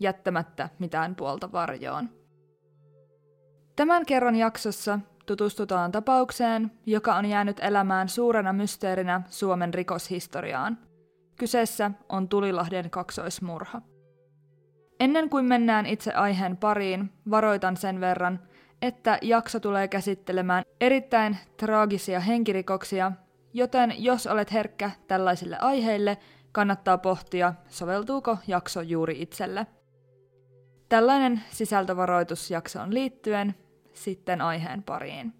jättämättä mitään puolta varjoon. Tämän kerran jaksossa tutustutaan tapaukseen, joka on jäänyt elämään suurena mysteerinä Suomen rikoshistoriaan. Kyseessä on Tulilahden kaksoismurha. Ennen kuin mennään itse aiheen pariin, varoitan sen verran, että jakso tulee käsittelemään erittäin traagisia henkirikoksia, joten jos olet herkkä tällaisille aiheille, kannattaa pohtia, soveltuuko jakso juuri itselle. Tällainen sisältövaroitus jaksoon liittyen, sitten aiheen pariin.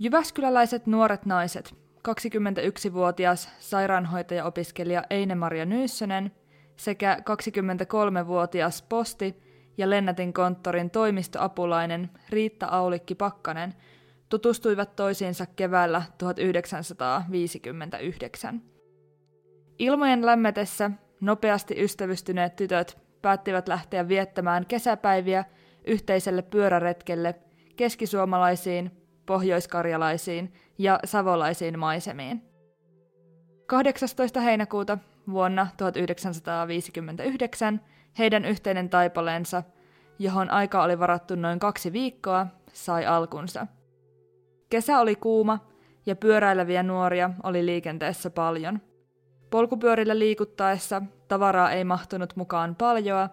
Jyväskyläläiset nuoret naiset, 21-vuotias sairaanhoitaja-opiskelija Eine-Maria Nyyssönen sekä 23-vuotias posti- ja Lennätin konttorin toimistoapulainen Riitta Aulikki Pakkanen tutustuivat toisiinsa keväällä 1959. Ilmojen lämmetessä nopeasti ystävystyneet tytöt päättivät lähteä viettämään kesäpäiviä yhteiselle pyöräretkelle keskisuomalaisiin, pohjoiskarjalaisiin ja savolaisiin maisemiin. 18. heinäkuuta vuonna 1959 heidän yhteinen taipaleensa, johon aika oli varattu noin kaksi viikkoa, sai alkunsa. Kesä oli kuuma ja pyöräileviä nuoria oli liikenteessä paljon. Polkupyörillä liikuttaessa tavaraa ei mahtunut mukaan paljoa,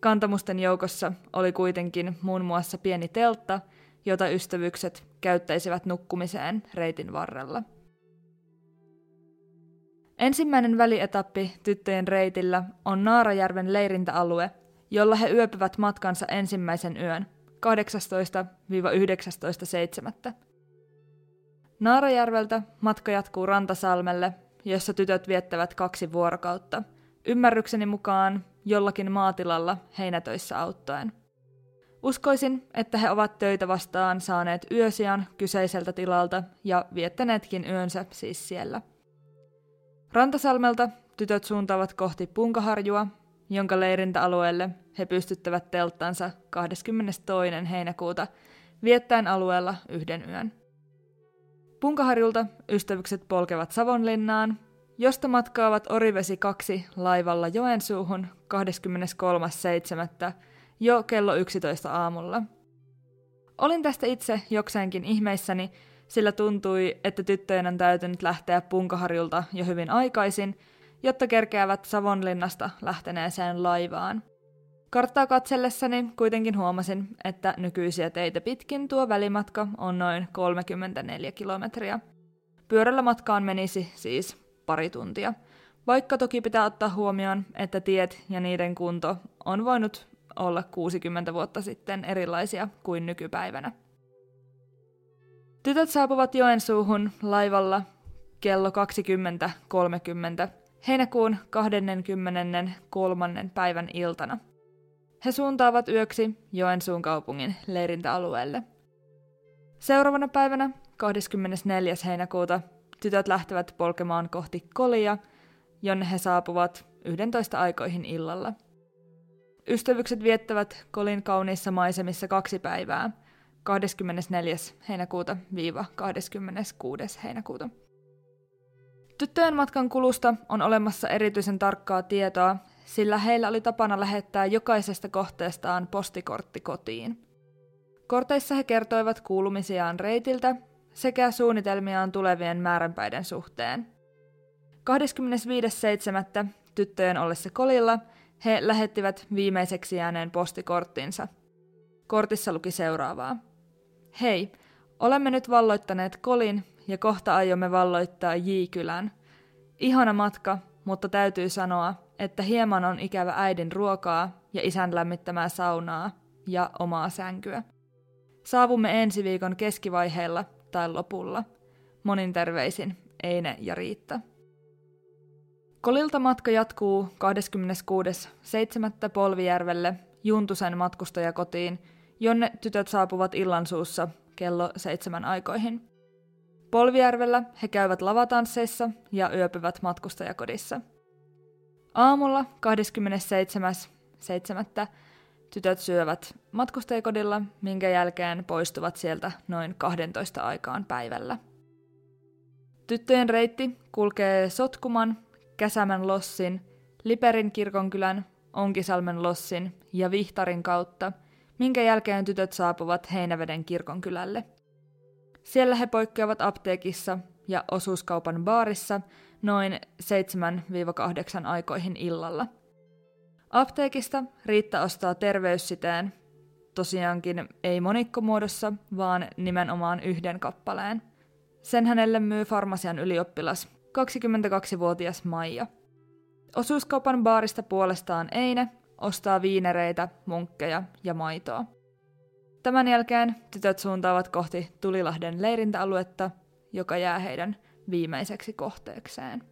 kantamusten joukossa oli kuitenkin muun muassa pieni teltta, jota ystävykset käyttäisivät nukkumiseen reitin varrella. Ensimmäinen välietappi tyttöjen reitillä on Naarajärven leirintäalue, jolla he yöpyvät matkansa ensimmäisen yön, 18-19.7. Naarajärveltä matka jatkuu Rantasalmelle, jossa tytöt viettävät kaksi vuorokautta, ymmärrykseni mukaan jollakin maatilalla heinätöissä auttaen. Uskoisin, että he ovat töitä vastaan saaneet yösian kyseiseltä tilalta ja viettäneetkin yönsä siis siellä. Rantasalmelta tytöt suuntaavat kohti Punkaharjua, jonka leirintäalueelle he pystyttävät telttansa 22. heinäkuuta viettäen alueella yhden yön. Punkaharjulta ystävykset polkevat Savonlinnaan, josta matkaavat Orivesi 2 laivalla Joensuuhun 23.7. jo kello 11 aamulla. Olin tästä itse jokseenkin ihmeissäni, sillä tuntui, että tyttöjen on täytynyt lähteä Punkaharjulta jo hyvin aikaisin, jotta kerkeävät Savonlinnasta lähteneeseen laivaan. Karttaa katsellessani kuitenkin huomasin, että nykyisiä teitä pitkin tuo välimatka on noin 34 kilometriä. Pyörällä matkaan menisi siis pari tuntia, vaikka toki pitää ottaa huomioon, että tiet ja niiden kunto on voinut olla 60 vuotta sitten erilaisia kuin nykypäivänä. Tytöt saapuvat Joensuuhun laivalla kello 20.30 heinäkuun 23. päivän iltana. He suuntaavat yöksi Joensuun kaupungin leirintäalueelle. Seuraavana päivänä 24. heinäkuuta tytöt lähtevät polkemaan kohti Kolia, jonne he saapuvat 11 aikoihin illalla. Ystävykset viettävät Kolin kauniissa maisemissa kaksi päivää – 24. heinäkuuta viiva 26. heinäkuuta. Tyttöjen matkan kulusta on olemassa erityisen tarkkaa tietoa, sillä heillä oli tapana lähettää jokaisesta kohteestaan postikortti kotiin. Korteissa he kertoivat kuulumisiaan reitiltä sekä suunnitelmiaan tulevien määränpäiden suhteen. 25.7. tyttöjen ollessa kolilla he lähettivät viimeiseksi jääneen postikorttinsa. Kortissa luki seuraavaa. Hei, olemme nyt valloittaneet Kolin ja kohta aiomme valloittaa J-kylän. Ihana matka, mutta täytyy sanoa, että hieman on ikävä äidin ruokaa ja isän lämmittämää saunaa. ja omaa sänkyä. Saavumme ensi viikon keskivaiheella tai lopulla. Monin terveisin Eine ja Riitta. Kolilta matka jatkuu 26.7. Polvijärvelle Juntusen matkustajakotiin, jonne tytöt saapuvat illansuussa kello seitsemän aikoihin. Polvijärvellä he käyvät lavatansseissa ja yöpyvät matkustajakodissa. Aamulla 27.7. tytöt syövät matkustajakodilla, minkä jälkeen poistuvat sieltä noin 12 aikaan päivällä. Tyttöjen reitti kulkee Sotkuman, Käsämän lossin, Liperin kirkonkylän, Onkisalmen lossin ja Vihtarin kautta, minkä jälkeen tytöt saapuvat Heinäveden kirkonkylälle. Siellä he poikkeavat apteekissa ja osuuskaupan baarissa noin 7-8 aikoihin illalla. Apteekista Riitta ostaa terveyssiteen, tosiaankin ei monikkomuodossa, vaan nimenomaan yhden kappaleen. Sen hänelle myy farmasian ylioppilas, 22-vuotias Maija. Osuuskaupan baarista puolestaan Eine ostaa viinereitä, munkkeja ja maitoa. Tämän jälkeen tytöt suuntaavat kohti Tulilahden leirintäaluetta, joka jää heidän viimeiseksi kohteekseen.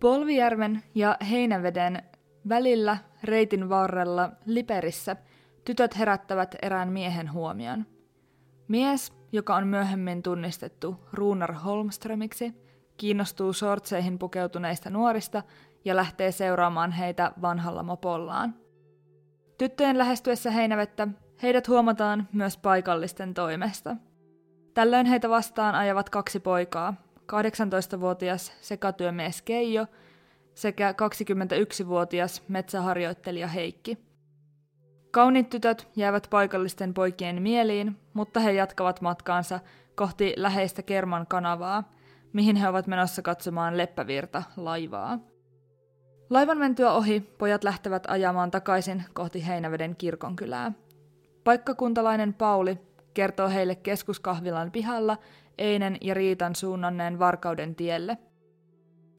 Polvijärven ja Heinäveden välillä reitin varrella Liperissä tytöt herättävät erään miehen huomion. Mies, joka on myöhemmin tunnistettu Runar Holmströmiksi, kiinnostuu shortseihin pukeutuneista nuorista ja lähtee seuraamaan heitä vanhalla mopollaan. Tyttöjen lähestyessä Heinävettä heidät huomataan myös paikallisten toimesta. Tällöin heitä vastaan ajavat kaksi poikaa, 18-vuotias sekatyömies Keijo sekä 21-vuotias metsäharjoittelija Heikki. Kauniit tytöt jäävät paikallisten poikien mieliin, mutta he jatkavat matkaansa kohti läheistä Kerman kanavaa, mihin he ovat menossa katsomaan Leppävirta laivaa. Laivan mentyä ohi pojat lähtevät ajamaan takaisin kohti Heinäveden kirkonkylää. Paikkakuntalainen Pauli kertoo heille keskuskahvilan pihalla Einen ja Riitan suunnanneen Varkauden tielle.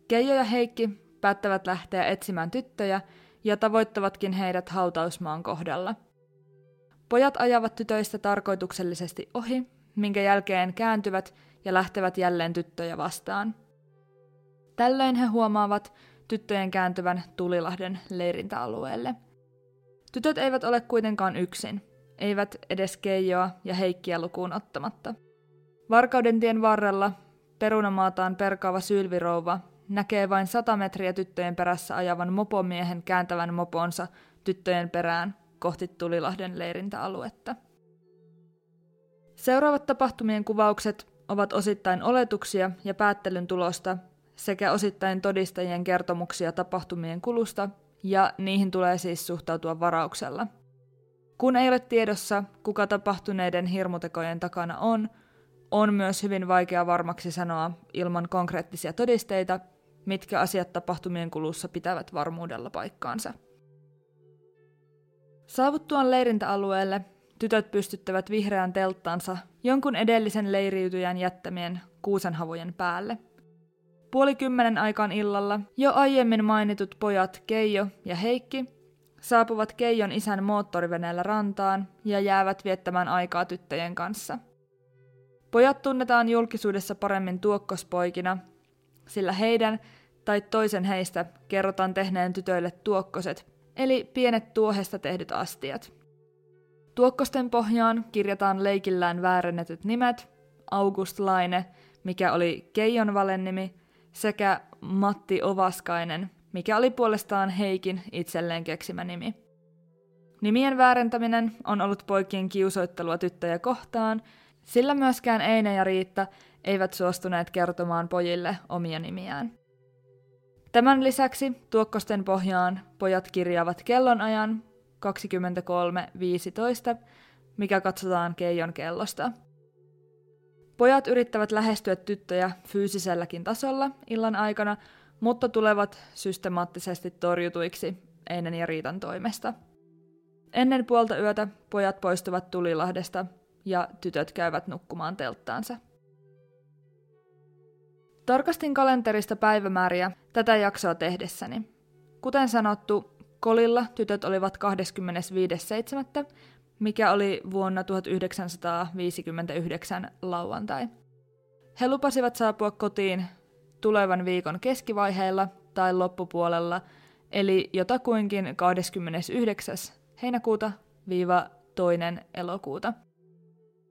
Keijo ja Heikki päättävät lähteä etsimään tyttöjä ja tavoittavatkin heidät hautausmaan kohdalla. Pojat ajavat tytöistä tarkoituksellisesti ohi, minkä jälkeen kääntyvät ja lähtevät jälleen tyttöjä vastaan. Tällöin he huomaavat tyttöjen kääntyvän Tulilahden leirintäalueelle. Tytöt eivät ole kuitenkaan yksin, eivät edes Keijoa ja Heikkiä lukuun ottamatta – Varkauden tien varrella perunamaataan perkaava sylvirouva näkee vain sata metriä tyttöjen perässä ajavan mopomiehen kääntävän moponsa tyttöjen perään kohti Tulilahden leirintäaluetta. Seuraavat tapahtumien kuvaukset ovat osittain oletuksia ja päättelyn tulosta sekä osittain todistajien kertomuksia tapahtumien kulusta, ja niihin tulee siis suhtautua varauksella. Kun ei ole tiedossa, kuka tapahtuneiden hirmutekojen takana on, on myös hyvin vaikea varmaksi sanoa ilman konkreettisia todisteita, mitkä asiat tapahtumien kulussa pitävät varmuudella paikkaansa. Saavuttuaan leirintäalueelle tytöt pystyttävät vihreän telttansa jonkun edellisen leiriytyjän jättämien kuusenhavujen päälle. Puoli kymmenen aikaan illalla jo aiemmin mainitut pojat Keijo ja Heikki saapuvat Keijon isän moottoriveneellä rantaan ja jäävät viettämään aikaa tyttöjen kanssa – Pojat tunnetaan julkisuudessa paremmin tuokkospoikina, sillä heidän tai toisen heistä kerrotaan tehneen tytöille tuokkoset, eli pienet tuohesta tehdyt astiat. Tuokkosten pohjaan kirjataan leikillään väärennetyt nimet, August Laine, mikä oli Keijon valennimi, sekä Matti Ovaskainen, mikä oli puolestaan Heikin itselleen keksimä nimi. Nimien väärentäminen on ollut poikien kiusoittelua tyttöjä kohtaan, sillä myöskään Eine ja Riitta eivät suostuneet kertomaan pojille omia nimiään. Tämän lisäksi tuokkosten pohjaan pojat kirjaavat kellonajan 23.15, mikä katsotaan Keijon kellosta. Pojat yrittävät lähestyä tyttöjä fyysiselläkin tasolla illan aikana, mutta tulevat systemaattisesti torjutuiksi Einen ja Riitan toimesta. Ennen puolta yötä pojat poistuvat Tulilahdesta ja tytöt käyvät nukkumaan telttaansa. Tarkastin kalenterista päivämääriä tätä jaksoa tehdessäni. Kuten sanottu, Kolilla tytöt olivat 25.7., mikä oli vuonna 1959 lauantai. He lupasivat saapua kotiin tulevan viikon keskivaiheella tai loppupuolella, eli jotakuinkin 29. heinäkuuta viiva toinen elokuuta.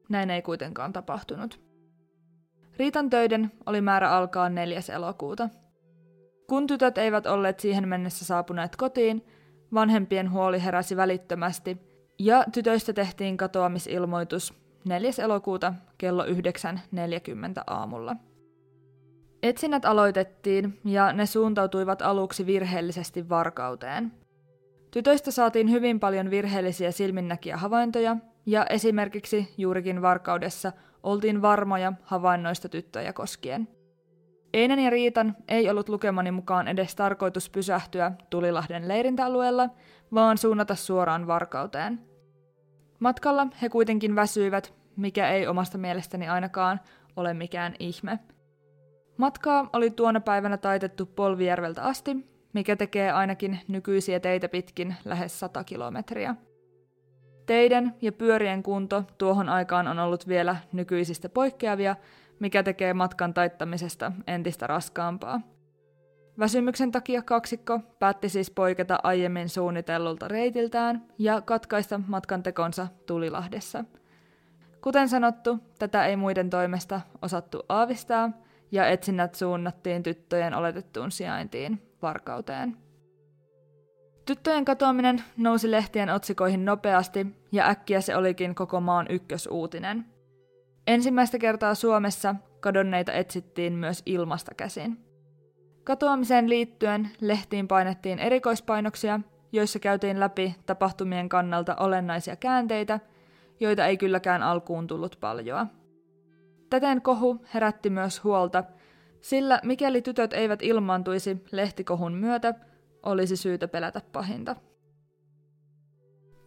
Näin ei kuitenkaan tapahtunut. Riitan töiden oli määrä alkaa 4. elokuuta. Kun tytöt eivät olleet siihen mennessä saapuneet kotiin, vanhempien huoli heräsi välittömästi ja tytöistä tehtiin katoamisilmoitus 4. elokuuta kello 9.40 aamulla. Etsinnät aloitettiin ja ne suuntautuivat aluksi virheellisesti varkauteen. Tytöistä saatiin hyvin paljon virheellisiä silminnäkiä havaintoja ja esimerkiksi juurikin varkaudessa oltiin varmoja havainnoista tyttöjä koskien. Einen ja Riitan ei ollut lukemani mukaan edes tarkoitus pysähtyä Tulilahden leirintäalueella, vaan suunnata suoraan varkauteen. Matkalla he kuitenkin väsyivät, mikä ei omasta mielestäni ainakaan ole mikään ihme. Matkaa oli tuona päivänä taitettu Polvijärveltä asti, mikä tekee ainakin nykyisiä teitä pitkin lähes 100 kilometriä. Teiden ja pyörien kunto tuohon aikaan on ollut vielä nykyisistä poikkeavia, mikä tekee matkan taittamisesta entistä raskaampaa. Väsymyksen takia kaksikko päätti siis poiketa aiemmin suunnitellulta reitiltään ja katkaista matkan tekonsa Tulilahdessa. Kuten sanottu, tätä ei muiden toimesta osattu aavistaa, ja etsinnät suunnattiin tyttöjen oletettuun sijaintiin, Varkauteen. Tyttöjen katoaminen nousi lehtien otsikoihin nopeasti ja äkkiä se olikin koko maan ykkösuutinen. Ensimmäistä kertaa Suomessa kadonneita etsittiin myös ilmasta käsin. Katoamiseen liittyen lehtiin painettiin erikoispainoksia, joissa käytiin läpi tapahtumien kannalta olennaisia käänteitä, joita ei kylläkään alkuun tullut paljoa. Täten kohu herätti myös huolta, sillä mikäli tytöt eivät ilmaantuisi lehtikohun myötä, olisi syytä pelätä pahinta.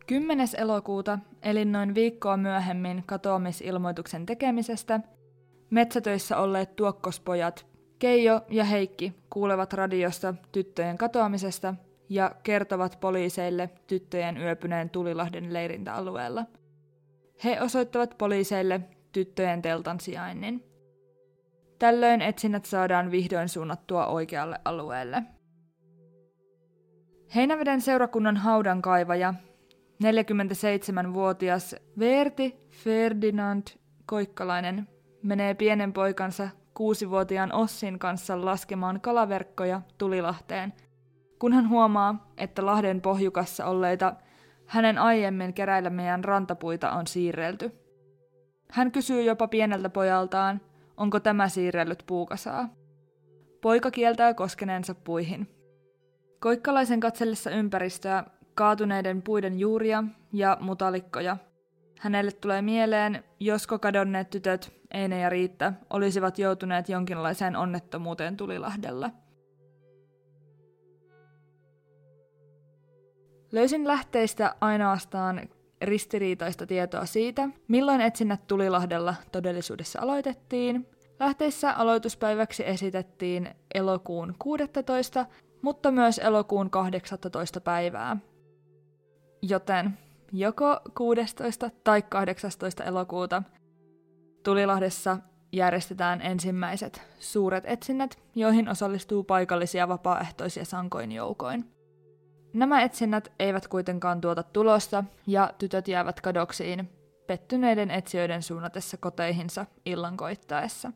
10. elokuuta, eli noin viikkoa myöhemmin katoamisilmoituksen tekemisestä, metsätöissä olleet tuokkospojat Keijo ja Heikki kuulevat radiosta tyttöjen katoamisesta ja kertovat poliiseille tyttöjen yöpyneen Tulilahden leirintäalueella. He osoittavat poliiseille tyttöjen teltan sijainnin. Tällöin etsinnät saadaan vihdoin suunnattua oikealle alueelle. Heinäveden seurakunnan haudankaivaja, 47-vuotias Verti Ferdinand Koikkalainen, menee pienen poikansa kuusivuotiaan Ossin kanssa laskemaan kalaverkkoja Tulilahteen, kun hän huomaa, että Lahden pohjukassa olleita hänen aiemmin keräilemiään rantapuita on siirrelty. Hän kysyy jopa pieneltä pojaltaan, onko tämä siirrellyt puukasaa. Poika kieltää koskeneensa puihin. Koikkalaisen katsellessa ympäristöä, kaatuneiden puiden juuria ja mutalikkoja. Hänelle tulee mieleen, josko kadonneet tytöt, Eine ja Riitta, olisivat joutuneet jonkinlaiseen onnettomuuteen Tulilahdella. Löysin lähteistä ainoastaan ristiriitaista tietoa siitä, milloin etsinnät Tulilahdella todellisuudessa aloitettiin. Lähteissä aloituspäiväksi esitettiin elokuun 16, mutta myös elokuun 18 päivää. Joten joko 16 tai 18 elokuuta Tulilahdessa järjestetään ensimmäiset suuret etsinnät, joihin osallistuu paikallisia vapaaehtoisia sankoin joukoin. Nämä etsinnät eivät kuitenkaan tuota tulosta ja tytöt jäävät kadoksiin pettyneiden etsijöiden suunnatessa koteihinsa illan koittaessa.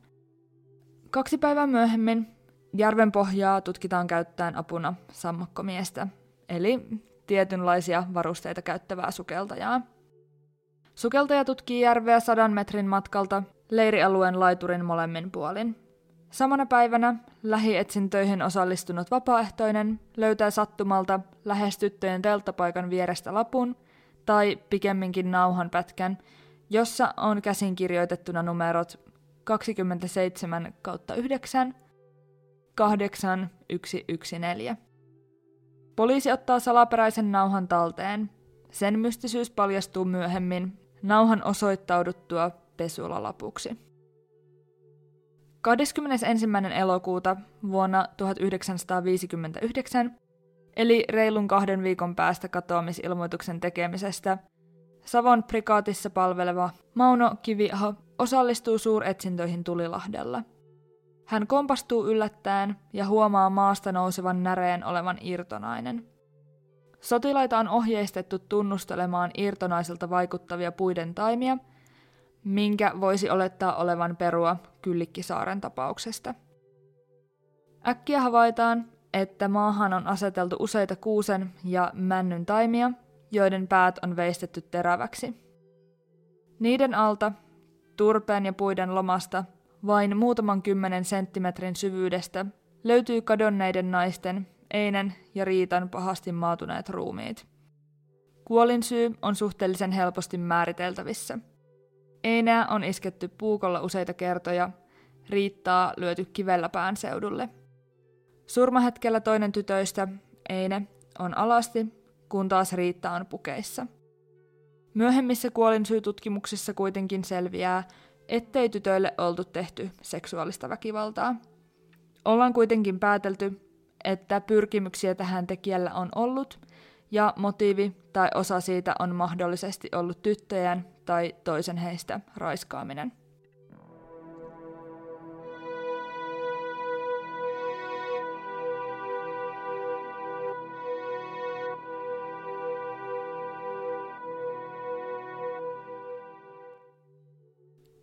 Kaksi päivää myöhemmin järven pohjaa tutkitaan käyttäen apuna sammakkomiestä, eli tietynlaisia varusteita käyttävää sukeltajaa. Sukeltaja tutkii järveä sadan metrin matkalta leirialueen laiturin molemmin puolin. Samana päivänä lähietsintöihin osallistunut vapaaehtoinen löytää sattumalta lähes tyttöjen telttapaikan vierestä lapun, tai pikemminkin nauhan pätkän, jossa on käsin kirjoitettuna numerot 27 kautta 9, 8114. Poliisi ottaa salaperäisen nauhan talteen. Sen mystisyys paljastuu myöhemmin nauhan osoittauduttua pesulalapuksi. 21. elokuuta vuonna 1959, eli reilun kahden viikon päästä katoamisilmoituksen tekemisestä, Savon prikaatissa palveleva Mauno Kiviaho osallistuu suuretsintöihin Tulilahdella. Hän kompastuu yllättäen ja huomaa maasta nousevan näreen olevan irtonainen. Sotilaita on ohjeistettu tunnustelemaan irtonaiselta vaikuttavia puiden taimia, minkä voisi olettaa olevan perua Kyllikkisaaren tapauksesta. Äkkiä havaitaan, että maahan on aseteltu useita kuusen ja männyn taimia, joiden päät on veistetty teräväksi. Niiden alta, turpeen ja puiden lomasta, vain muutaman kymmenen senttimetrin syvyydestä, löytyy kadonneiden naisten, Einen ja Riitan pahasti maatuneet ruumiit. Kuolinsyy on suhteellisen helposti määriteltävissä. Eineä on isketty puukolla useita kertoja, Riittaa lyöty kivellä pään seudulle. Surmahetkellä toinen tytöistä, Eine, on alasti kun taas Riitta on pukeissa. Myöhemmissä kuolinsyytutkimuksissa kuitenkin selviää, ettei tytöille oltu tehty seksuaalista väkivaltaa. Ollaan kuitenkin päätelty, että pyrkimyksiä tähän tekijällä on ollut, ja motiivi tai osa siitä on mahdollisesti ollut tyttöjen tai toisen heistä raiskaaminen.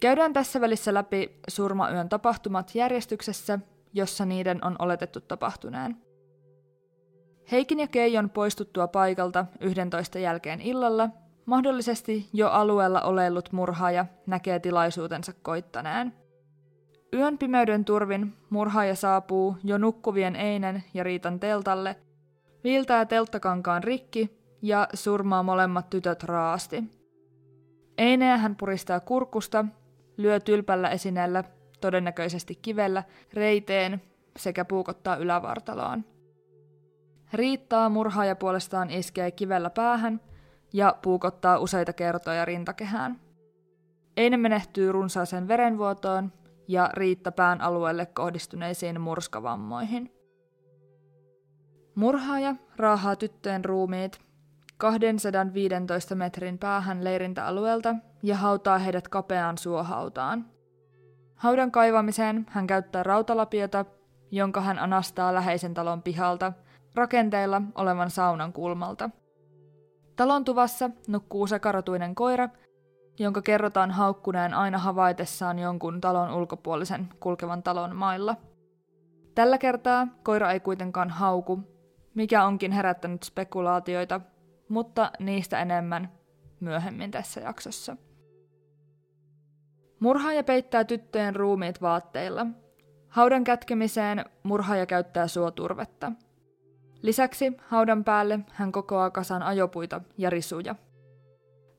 Käydään tässä välissä läpi surmayön tapahtumat järjestyksessä, jossa niiden on oletettu tapahtuneen. Heikin ja Keijon poistuttua paikalta 11 jälkeen illalla, mahdollisesti jo alueella oleillut murhaaja näkee tilaisuutensa koittaneen. Yön pimeyden turvin murhaaja saapuu jo nukkuvien Einen ja Riitan teltalle, viiltää telttakankaan rikki ja surmaa molemmat tytöt raasti. Eineä hän puristaa kurkusta lyö tylpällä esineellä, todennäköisesti kivellä, reiteen sekä puukottaa ylävartaloon. Riittaa murhaaja puolestaan iskee kivellä päähän ja puukottaa useita kertoja rintakehään. Eine menehtyy runsaaseen verenvuotoon ja Riitta pään alueelle kohdistuneisiin murskavammoihin. Murhaaja raahaa tyttöjen ruumiit 215 metrin päähän leirintäalueelta ja hautaa heidät kapeaan suohautaan. Haudan kaivamiseen hän käyttää rautalapiota, jonka hän anastaa läheisen talon pihalta, rakenteilla olevan saunan kulmalta. Talon tuvassa nukkuu sekarotuinen koira, jonka kerrotaan haukkuneen aina havaitessaan jonkun talon ulkopuolisen kulkevan talon mailla. Tällä kertaa koira ei kuitenkaan hauku, mikä onkin herättänyt spekulaatioita mutta niistä enemmän myöhemmin tässä jaksossa. Murhaaja peittää tyttöjen ruumiit vaatteilla. Haudan kätkemiseen murhaaja käyttää suoturvetta. Lisäksi haudan päälle hän kokoaa kasan ajopuita ja risuja.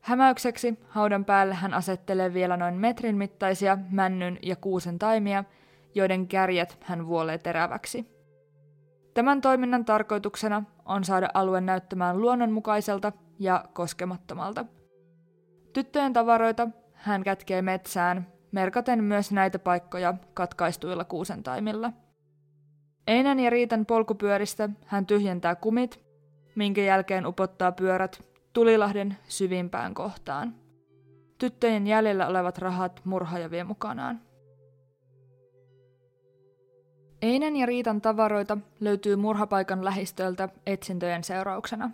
Hämäykseksi haudan päälle hän asettelee vielä noin metrin mittaisia männyn ja kuusen taimia, joiden kärjet hän vuolee teräväksi. Tämän toiminnan tarkoituksena on saada alue näyttämään luonnonmukaiselta ja koskemattomalta. Tyttöjen tavaroita hän kätkee metsään, merkaten myös näitä paikkoja katkaistuilla kuusentaimilla. Einän ja Riitan polkupyöristä hän tyhjentää kumit, minkä jälkeen upottaa pyörät Tulilahden syvimpään kohtaan. Tyttöjen jäljellä olevat rahat murhaaja vie mukanaan. Einen ja Riitan tavaroita löytyy murhapaikan lähistöltä etsintöjen seurauksena.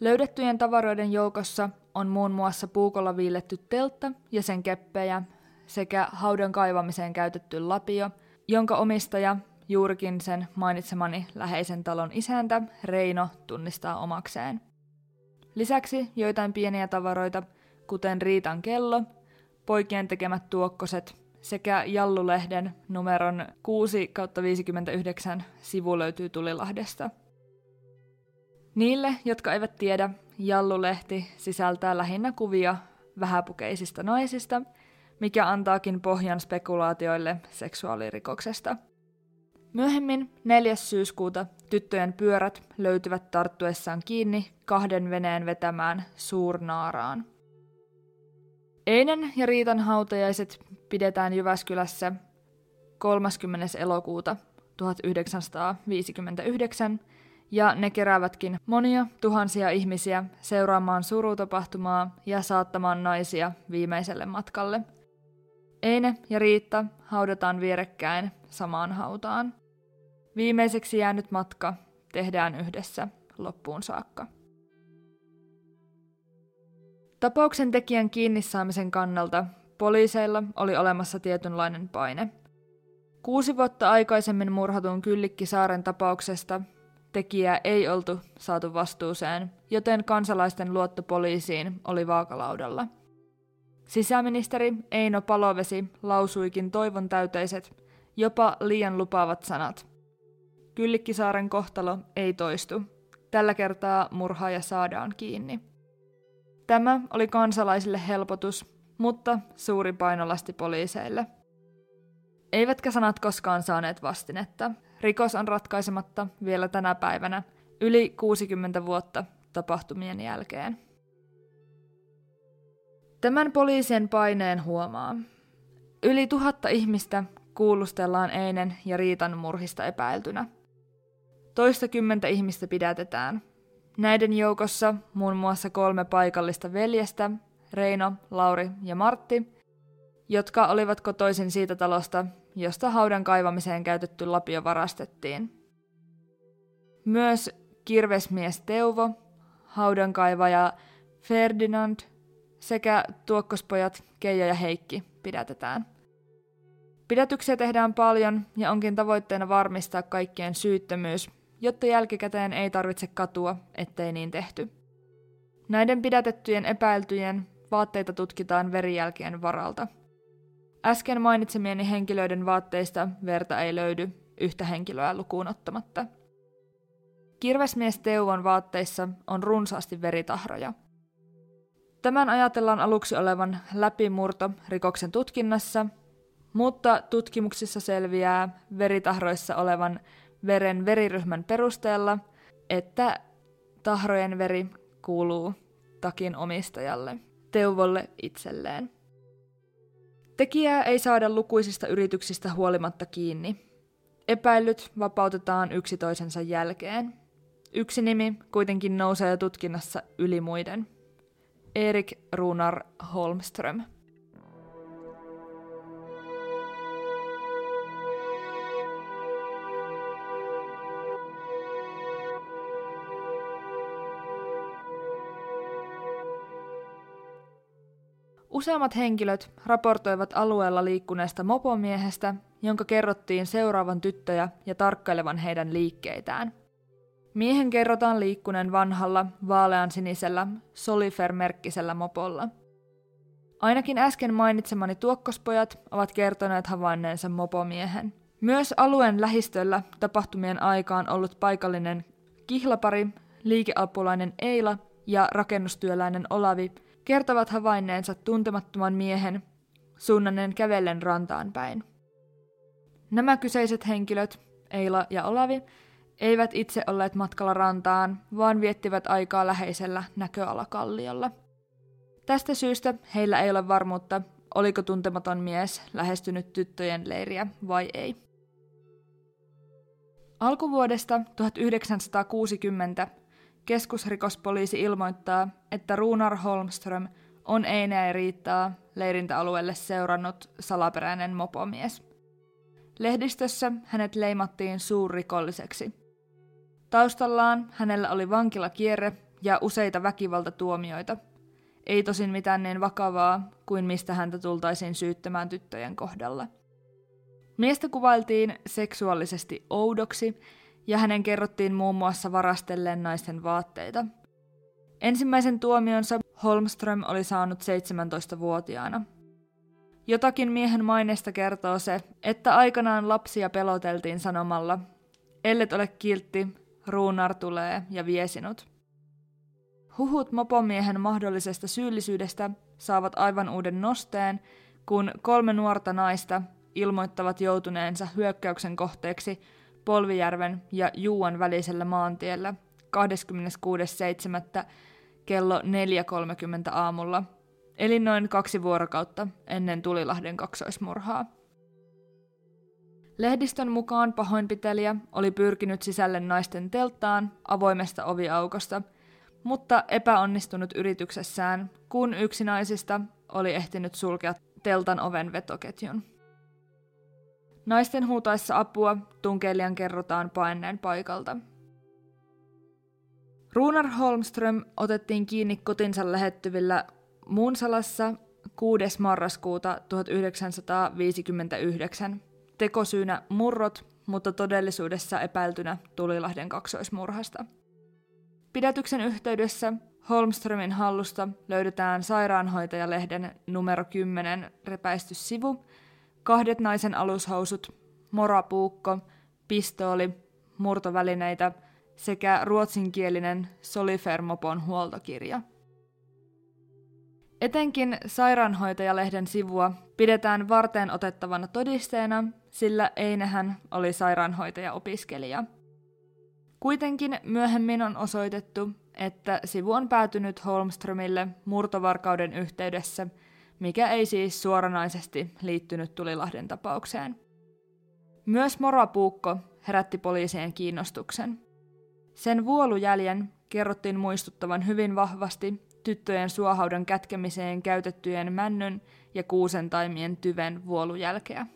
Löydettyjen tavaroiden joukossa on muun muassa puukolla viiletty teltta ja sen keppejä sekä haudan kaivamiseen käytetty lapio, jonka omistaja, juurikin sen mainitsemani läheisen talon isäntä, Reino, tunnistaa omakseen. Lisäksi joitain pieniä tavaroita, kuten Riitan kello, poikien tekemät tuokkoset sekä Jallulehden numeron 6 59 sivu löytyy Tulilahdesta. Niille, jotka eivät tiedä, Jallulehti sisältää lähinnä kuvia vähäpukeisista naisista, mikä antaakin pohjan spekulaatioille seksuaalirikoksesta. Myöhemmin 4. syyskuuta tyttöjen pyörät löytyvät tarttuessaan kiinni kahden veneen vetämään suurnaaraan. Einen ja Riitan hautajaiset pidetään Jyväskylässä 30. elokuuta 1959 ja ne keräävätkin monia tuhansia ihmisiä seuraamaan surutapahtumaa ja saattamaan naisia viimeiselle matkalle. Eine ja Riitta haudataan vierekkäin samaan hautaan. Viimeiseksi jäänyt matka tehdään yhdessä loppuun saakka. Tapauksen tekijän kiinni saamisen kannalta poliiseilla oli olemassa tietynlainen paine. Kuusi vuotta aikaisemmin murhatun Kyllikki Saaren tapauksesta tekijää ei oltu saatu vastuuseen, joten kansalaisten luotto poliisiin oli vaakalaudalla. Sisäministeri Eino Palovesi lausuikin toivon täyteiset, jopa liian lupaavat sanat. Kyllikkisaaren kohtalo ei toistu. Tällä kertaa murhaaja saadaan kiinni. Tämä oli kansalaisille helpotus, mutta suuri painolasti poliiseille. Eivätkä sanat koskaan saaneet vastinetta. Rikos on ratkaisematta vielä tänä päivänä, yli 60 vuotta tapahtumien jälkeen. Tämän poliisien paineen huomaa. Yli tuhatta ihmistä kuulustellaan Einen ja Riitan murhista epäiltynä. Toista kymmentä ihmistä pidätetään. Näiden joukossa muun muassa kolme paikallista veljestä, Reino, Lauri ja Martti, jotka olivat kotoisin siitä talosta, josta haudan kaivamiseen käytetty lapio varastettiin. Myös kirvesmies Teuvo, haudankaivaja Ferdinand sekä tuokkospojat Keijo ja Heikki pidätetään. Pidätyksiä tehdään paljon ja onkin tavoitteena varmistaa kaikkien syyttömyys, jotta jälkikäteen ei tarvitse katua, ettei niin tehty. Näiden pidätettyjen epäiltyjen vaatteita tutkitaan verijälkien varalta. Äsken mainitsemieni henkilöiden vaatteista verta ei löydy, yhtä henkilöä lukuun ottamatta. Kirvesmies Teuvon vaatteissa on runsaasti veritahroja. Tämän ajatellaan aluksi olevan läpimurto rikoksen tutkinnassa, mutta tutkimuksissa selviää veritahroissa olevan veren veriryhmän perusteella, että tahrojen veri kuuluu takin omistajalle, Teuvolle itselleen. Tekijää ei saada lukuisista yrityksistä huolimatta kiinni. Epäilyt vapautetaan yksi toisensa jälkeen. Yksi nimi kuitenkin nousee tutkinnassa yli muiden. Erik Runar Holmström. Useammat henkilöt raportoivat alueella liikkuneesta mopomiehestä, jonka kerrottiin seuraavan tyttöjä ja tarkkailevan heidän liikkeitään. Miehen kerrotaan liikkuneen vanhalla, vaalean sinisellä, Solifer-merkkisellä mopolla. Ainakin äsken mainitsemani tuokkospojat ovat kertoneet havainneensa mopomiehen. Myös alueen lähistöllä tapahtumien aikaan ollut paikallinen kihlapari, liikeapulainen Eila ja rakennustyöläinen Olavi – kertovat havainneensa tuntemattoman miehen suunnanneen kävellen rantaan päin. Nämä kyseiset henkilöt, Eila ja Olavi, eivät itse olleet matkalla rantaan, vaan viettivät aikaa läheisellä näköalakalliolla. Tästä syystä heillä ei ole varmuutta, oliko tuntematon mies lähestynyt tyttöjen leiriä vai ei. Alkuvuodesta 1960 Keskusrikospoliisi ilmoittaa, että Runar Holmström on Eineä Riittaa leirintäalueelle seurannut salaperäinen mopomies. Lehdistössä hänet leimattiin suurrikolliseksi. Taustallaan hänellä oli vankilakierre ja useita väkivaltatuomioita. Ei tosin mitään niin vakavaa kuin mistä häntä tultaisiin syyttämään tyttöjen kohdalla. Miestä kuvailtiin seksuaalisesti oudoksi ja hänen kerrottiin muun muassa varastelleen naisten vaatteita. Ensimmäisen tuomionsa Holmström oli saanut 17-vuotiaana. Jotakin miehen maineesta kertoo se, että aikanaan lapsia peloteltiin sanomalla, ellet ole kiltti, ruunar tulee ja vie sinut. Huhut mopomiehen mahdollisesta syyllisyydestä saavat aivan uuden nosteen, kun kolme nuorta naista ilmoittavat joutuneensa hyökkäyksen kohteeksi Polvijärven ja Juuan välisellä maantiellä 26.7. kello 4.30 aamulla, eli noin kaksi vuorokautta ennen Tulilahden kaksoismurhaa. Lehdistön mukaan pahoinpitelijä oli pyrkinyt sisälle naisten telttaan avoimesta oviaukosta, mutta epäonnistunut yrityksessään, kun yksi naisista oli ehtinyt sulkea teltan oven vetoketjun. Naisten huutaessa apua tunkeilijan kerrotaan paineen paikalta. Runar Holmström otettiin kiinni kotinsa lähettyvillä Muunsalassa 6. marraskuuta 1959 tekosyynä murrot, mutta todellisuudessa epäiltynä Tulilahden kaksoismurhasta. Pidätyksen yhteydessä Holmströmin hallusta löydetään sairaanhoitajalehden numero 10 repäisty sivu, kahdet naisen alushousut, morapuukko, pistooli, murtovälineitä sekä ruotsinkielinen Solifermopon huoltokirja. Etenkin sairaanhoitajalehden sivua pidetään varteen otettavana todisteena, sillä Einehän oli sairaanhoitaja-opiskelija. Kuitenkin myöhemmin on osoitettu, että sivu on päätynyt Holmströmille murtovarkauden yhteydessä, mikä ei siis suoranaisesti liittynyt Tulilahden tapaukseen. Myös morapuukko herätti poliisien kiinnostuksen. Sen vuolujäljen kerrottiin muistuttavan hyvin vahvasti tyttöjen suohaudan kätkemiseen käytettyjen männyn ja kuusentaimien tyven vuolujälkeä.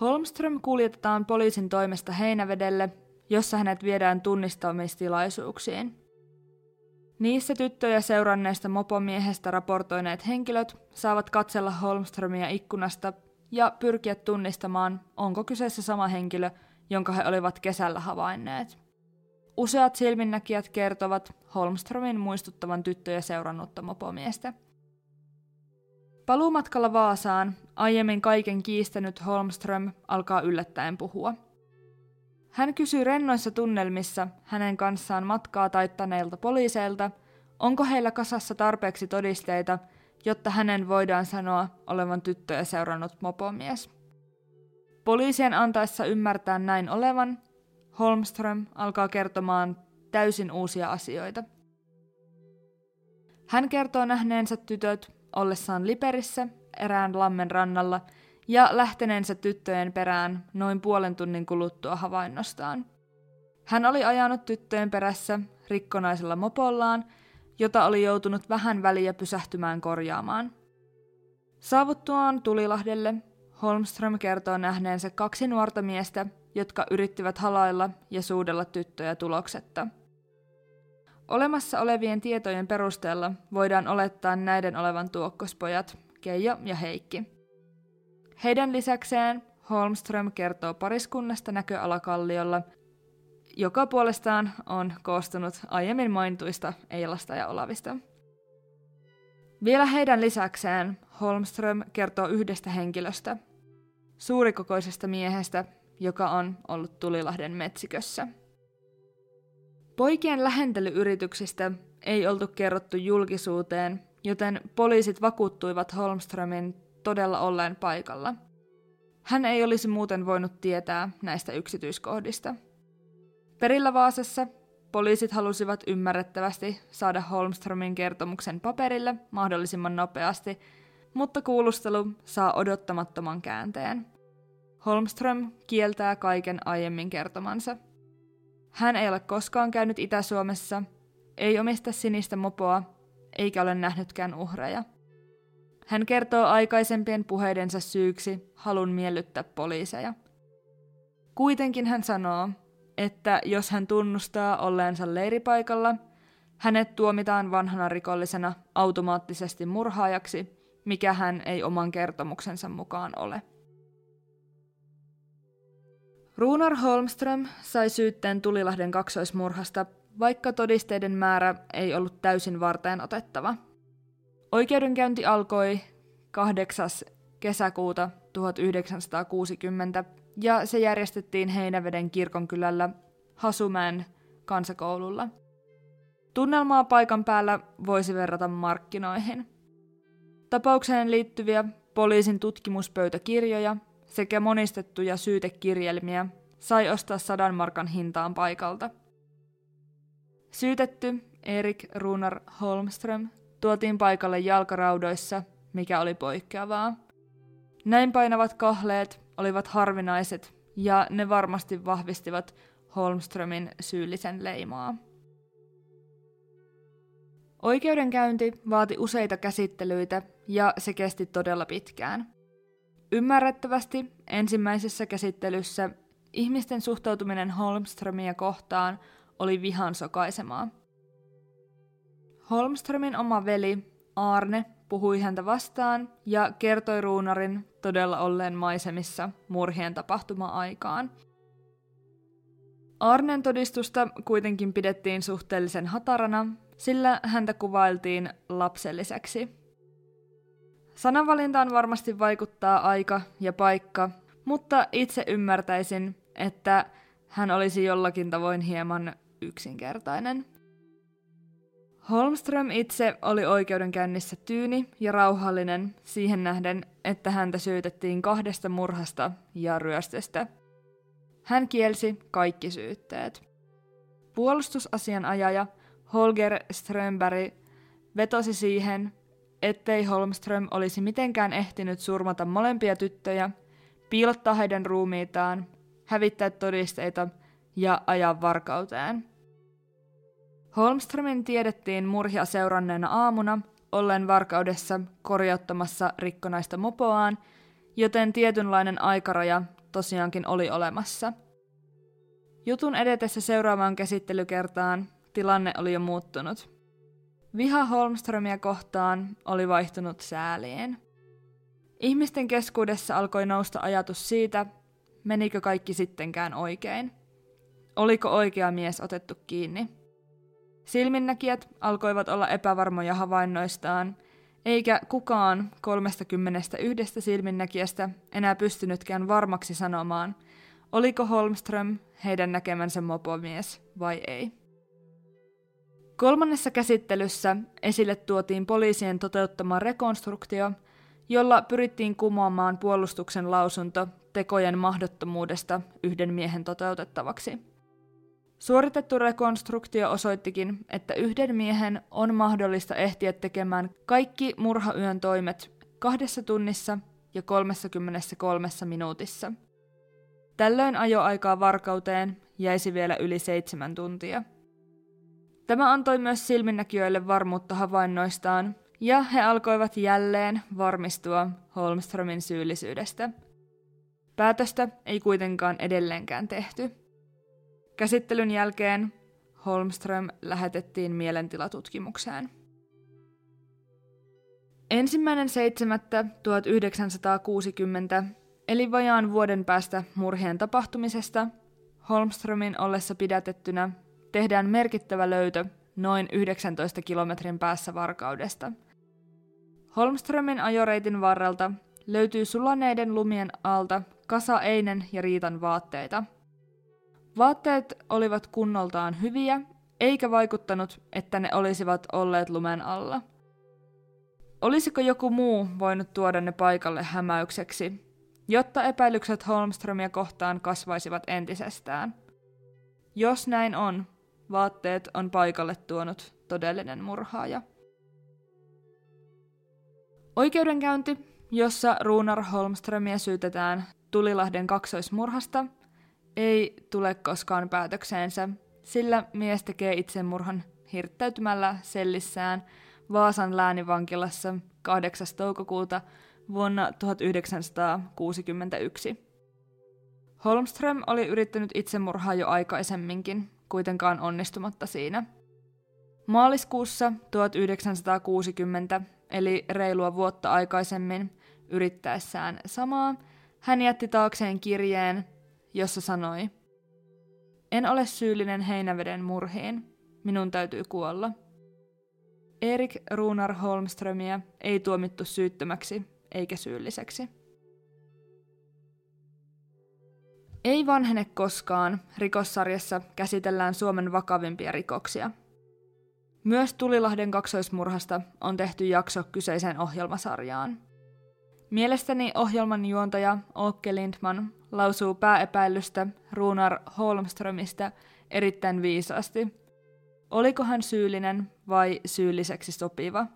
Holmström kuljetetaan poliisin toimesta Heinävedelle, jossa hänet viedään tunnistamistilaisuuksiin. Niissä tyttöjä seuranneesta mopomiehestä raportoineet henkilöt saavat katsella Holmströmiä ikkunasta ja pyrkiä tunnistamaan, onko kyseessä sama henkilö, jonka he olivat kesällä havainneet. Useat silminnäkijät kertovat Holmströmin muistuttavan tyttöjä seurannutta mopomiestä. Paluumatkalla Vaasaan aiemmin kaiken kiistänyt Holmström alkaa yllättäen puhua. Hän kysyy rennoissa tunnelmissa hänen kanssaan matkaa taittaneilta poliiseilta, onko heillä kasassa tarpeeksi todisteita, jotta hänen voidaan sanoa olevan tyttöjä seurannut mopomies. Poliisien antaessa ymmärtää näin olevan, Holmström alkaa kertomaan täysin uusia asioita. Hän kertoo nähneensä tytöt ollessaan Liperissä erään lammen rannalla ja lähteneensä tyttöjen perään noin puolen tunnin kuluttua havainnostaan. Hän oli ajanut tyttöjen perässä rikkonaisella mopollaan, jota oli joutunut vähän väliä pysähtymään korjaamaan. Saavuttuaan Tulilahdelle, Holmström kertoo nähneensä kaksi nuorta miestä, jotka yrittivät halailla ja suudella tyttöjä tuloksetta. Olemassa olevien tietojen perusteella voidaan olettaa näiden olevan tuokkospojat, Keijo ja Heikki. Heidän lisäkseen Holmström kertoo pariskunnasta näköalakalliolla, joka puolestaan on koostunut aiemmin mainituista Eilasta ja Olavista. Vielä heidän lisäkseen Holmström kertoo yhdestä henkilöstä, suurikokoisesta miehestä, joka on ollut Tulilahden metsikössä. Poikien lähentelyyrityksistä ei oltu kerrottu julkisuuteen, joten poliisit vakuuttuivat Holmströmin todella olleen paikalla. Hän ei olisi muuten voinut tietää näistä yksityiskohdista. Perillä Vaasassa poliisit halusivat ymmärrettävästi saada Holmströmin kertomuksen paperille mahdollisimman nopeasti, mutta kuulustelu saa odottamattoman käänteen. Holmström kieltää kaiken aiemmin kertomansa. Hän ei ole koskaan käynyt Itä-Suomessa, ei omista sinistä mopoa, eikä ole nähnytkään uhreja. Hän kertoo aikaisempien puheidensa syyksi halun miellyttää poliiseja. Kuitenkin hän sanoo, että jos hän tunnustaa olleensa leiripaikalla, hänet tuomitaan vanhana rikollisena automaattisesti murhaajaksi, mikä hän ei oman kertomuksensa mukaan ole. Runar Holmström sai syytteen Tulilahden kaksoismurhasta, vaikka todisteiden määrä ei ollut täysin varteen otettava. Oikeudenkäynti alkoi 8. kesäkuuta 1960 ja se järjestettiin Heinäveden kirkonkylällä Hasumäen kansakoululla. Tunnelmaa paikan päällä voisi verrata markkinoihin. Tapaukseen liittyviä poliisin tutkimuspöytäkirjoja sekä monistettuja syytekirjelmiä sai ostaa sadan markan hintaan paikalta. Syytetty Erik Runar Holmström tuotiin paikalle jalkaraudoissa, mikä oli poikkeavaa. Näin painavat kahleet olivat harvinaiset ja ne varmasti vahvistivat Holmströmin syyllisen leimaa. Oikeudenkäynti vaati useita käsittelyitä ja se kesti todella pitkään. Ymmärrettävästi ensimmäisessä käsittelyssä ihmisten suhtautuminen Holmströmiä kohtaan oli vihan sokaisemaa. Holmströmin oma veli Arne puhui häntä vastaan ja kertoi ruunarin todella olleen maisemissa murhien tapahtuma-aikaan. Arnen todistusta kuitenkin pidettiin suhteellisen hatarana, sillä häntä kuvailtiin lapselliseksi. Sananvalintaan varmasti vaikuttaa aika ja paikka, mutta itse ymmärtäisin, että hän olisi jollakin tavoin hieman yksinkertainen. Holmström itse oli oikeudenkäynnissä tyyni ja rauhallinen siihen nähden, että häntä syytettiin kahdesta murhasta ja ryöstöstä. Hän kielsi kaikki syytteet. Puolustusasianajaja Holger Strömberg vetosi siihen, ettei Holmström olisi mitenkään ehtinyt surmata molempia tyttöjä, piilottaa heidän ruumiitaan, hävittää todisteita ja ajaa varkauteen – Holmströmin tiedettiin murhia seuranneena aamuna ollen varkaudessa korjauttamassa rikkonaista mopoaan, joten tietynlainen aikaraja tosiaankin oli olemassa. Jutun edetessä seuraavaan käsittelykertaan tilanne oli jo muuttunut. Viha Holmströmiä kohtaan oli vaihtunut sääliin. Ihmisten keskuudessa alkoi nousta ajatus siitä, menikö kaikki sittenkään oikein. Oliko oikea mies otettu kiinni? Silminnäkijät alkoivat olla epävarmoja havainnoistaan, eikä kukaan 31 silminnäkijästä enää pystynytkään varmaksi sanomaan, oliko Holmström heidän näkemänsä mopomies vai ei. Kolmannessa käsittelyssä esille tuotiin poliisien toteuttama rekonstruktio, jolla pyrittiin kumoamaan puolustuksen lausunto tekojen mahdottomuudesta yhden miehen toteutettavaksi – Suoritettu rekonstruktio osoittikin, että yhden miehen on mahdollista ehtiä tekemään kaikki murhayön toimet kahdessa tunnissa ja 33 minuutissa. Tällöin ajoaikaa varkauteen jäisi vielä yli seitsemän tuntia. Tämä antoi myös silminnäkijöille varmuutta havainnoistaan, ja he alkoivat jälleen varmistua Holmströmin syyllisyydestä. Päätöstä ei kuitenkaan edelleenkään tehty. Käsittelyn jälkeen Holmström lähetettiin mielentilatutkimukseen. Ensimmäinen 7.1960, eli vajaan vuoden päästä murhien tapahtumisesta, Holmströmin ollessa pidätettynä tehdään merkittävä löytö noin 19 kilometrin päässä varkaudesta. Holmströmin ajoreitin varrelta löytyy sulaneiden lumien alta kasa Einen ja Riitan vaatteita – Vaatteet olivat kunnoltaan hyviä, eikä vaikuttanut, että ne olisivat olleet lumen alla. Olisiko joku muu voinut tuoda ne paikalle hämäykseksi, jotta epäilykset Holmströmiä kohtaan kasvaisivat entisestään? Jos näin on, vaatteet on paikalle tuonut todellinen murhaaja. Oikeudenkäynti, jossa Runar Holmströmiä syytetään Tulilahden kaksoismurhasta, ei tule koskaan päätökseensä, sillä mies tekee itsemurhan hirttäytymällä sellissään Vaasan läänivankilassa 8. toukokuuta vuonna 1961. Holmström oli yrittänyt itsemurhaa jo aikaisemminkin, kuitenkaan onnistumatta siinä. Maaliskuussa 1960, eli reilua vuotta aikaisemmin, yrittäessään samaa, hän jätti taakseen kirjeen, jossa sanoi, En ole syyllinen heinäveden murhiin, minun täytyy kuolla. Erik Runar Holmströmiä ei tuomittu syyttömäksi eikä syylliseksi. Ei vanhene koskaan rikossarjassa käsitellään Suomen vakavimpia rikoksia. Myös Tulilahden kaksoismurhasta on tehty jakso kyseiseen ohjelmasarjaan. Mielestäni ohjelman juontaja Åke Lindman lausuu pääepäilystä Runar Holmströmistä erittäin viisaasti. Oliko hän syyllinen vai syylliseksi sopiva?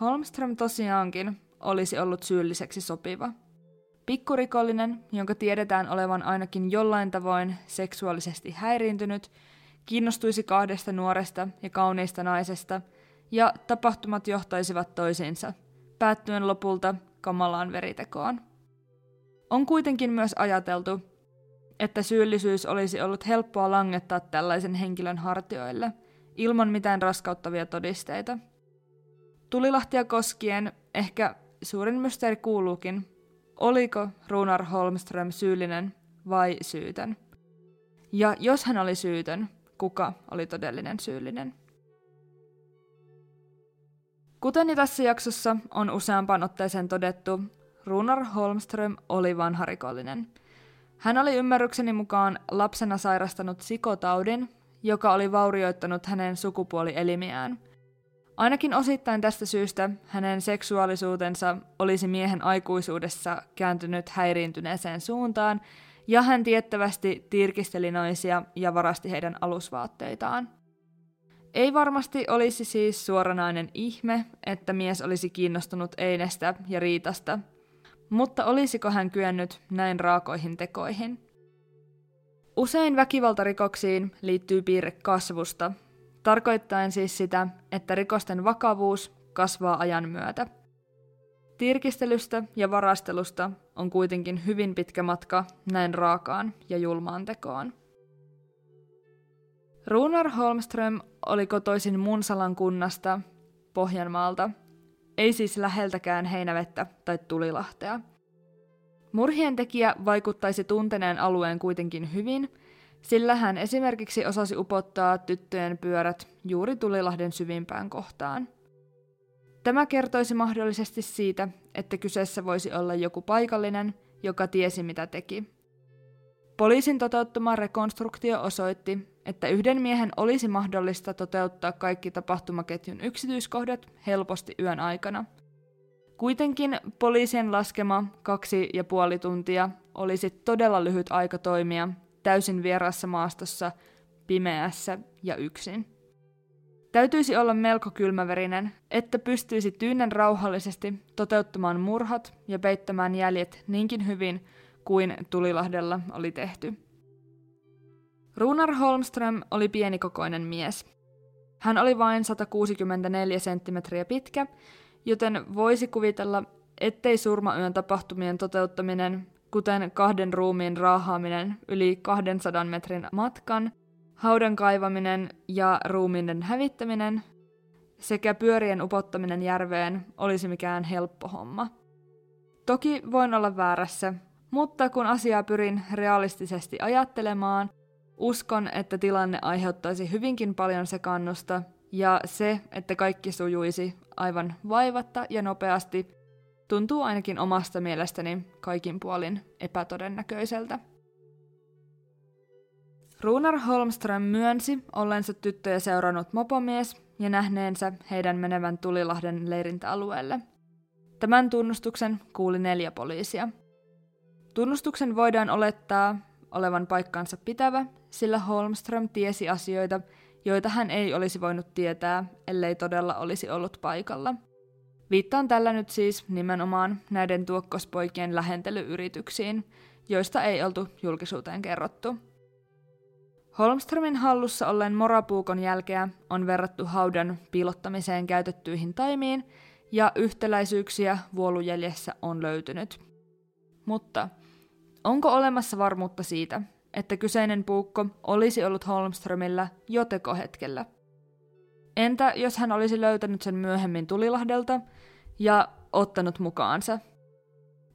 Holmström tosiaankin olisi ollut syylliseksi sopiva. Pikkurikollinen, jonka tiedetään olevan ainakin jollain tavoin seksuaalisesti häiriintynyt, kiinnostuisi kahdesta nuoresta ja kauniista naisesta, ja tapahtumat johtaisivat toisiinsa, päättyen lopulta kamalaan veritekoon. On kuitenkin myös ajateltu, että syyllisyys olisi ollut helppoa langettaa tällaisen henkilön hartioille, ilman mitään raskauttavia todisteita. Tulilahtia koskien ehkä suurin mysteeri kuuluukin, oliko Runar Holmström syyllinen vai syytön? Ja jos hän oli syytön, kuka oli todellinen syyllinen? Kuten jo tässä jaksossa on useampaan otteeseen todettu, Runar Holmström oli vanha rikollinen. Hän oli ymmärrykseni mukaan lapsena sairastanut sikotaudin, joka oli vaurioittanut hänen sukupuolielimiään. Ainakin osittain tästä syystä hänen seksuaalisuutensa olisi miehen aikuisuudessa kääntynyt häiriintyneeseen suuntaan, ja hän tiettävästi tirkisteli naisia ja varasti heidän alusvaatteitaan. Ei varmasti olisi siis suoranainen ihme, että mies olisi kiinnostunut Einestä ja Riitasta, mutta olisiko hän kyennyt näin raakoihin tekoihin? Usein väkivaltarikoksiin liittyy piirre kasvusta, tarkoittaen siis sitä, että rikosten vakavuus kasvaa ajan myötä. Tirkistelystä ja varastelusta on kuitenkin hyvin pitkä matka näin raakaan ja julmaan tekoon. Runar Holmström oli kotoisin Munsalan kunnasta, Pohjanmaalta, ei siis läheltäkään heinävettä tai tulilahtea. Murhien tekijä vaikuttaisi tunteneen alueen kuitenkin hyvin, sillä hän esimerkiksi osasi upottaa tyttöjen pyörät juuri Tulilahden syvimpään kohtaan. Tämä kertoisi mahdollisesti siitä, että kyseessä voisi olla joku paikallinen, joka tiesi mitä teki. Poliisin toteuttama rekonstruktio osoitti, että yhden miehen olisi mahdollista toteuttaa kaikki tapahtumaketjun yksityiskohdat helposti yön aikana. Kuitenkin poliisien laskema kaksi ja puoli tuntia olisi todella lyhyt aika toimia täysin vierassa maastossa, pimeässä ja yksin. Täytyisi olla melko kylmäverinen, että pystyisi tyynen rauhallisesti toteuttamaan murhat ja peittämään jäljet niinkin hyvin kuin Tulilahdella oli tehty. Runar Holmström oli pienikokoinen mies. Hän oli vain 164 senttimetriä pitkä, joten voisi kuvitella, ettei surmayön tapahtumien toteuttaminen, kuten kahden ruumiin raahaaminen yli 200 metrin matkan, haudan kaivaminen ja ruumiiden hävittäminen sekä pyörien upottaminen järveen olisi mikään helppo homma. Toki voin olla väärässä, mutta kun asiaa pyrin realistisesti ajattelemaan – Uskon, että tilanne aiheuttaisi hyvinkin paljon sekannusta, ja se, että kaikki sujuisi aivan vaivatta ja nopeasti, tuntuu ainakin omasta mielestäni kaikin puolin epätodennäköiseltä. Runar Holmström myönsi ollensa tyttöjä seurannut mopomies ja nähneensä heidän menevän Tulilahden leirintäalueelle. Tämän tunnustuksen kuuli neljä poliisia. Tunnustuksen voidaan olettaa olevan paikkansa pitävä, sillä Holmström tiesi asioita, joita hän ei olisi voinut tietää, ellei todella olisi ollut paikalla. Viittaan tällä nyt siis nimenomaan näiden tuokkospoikien lähentelyyrityksiin, joista ei oltu julkisuuteen kerrottu. Holmströmin hallussa olleen morapuukon jälkeä on verrattu haudan piilottamiseen käytettyihin taimiin, ja yhtäläisyyksiä vuolujeljessä on löytynyt. Mutta onko olemassa varmuutta siitä, että kyseinen puukko olisi ollut Holmströmillä jo tekohetkellä. Entä jos hän olisi löytänyt sen myöhemmin Tulilahdelta ja ottanut mukaansa?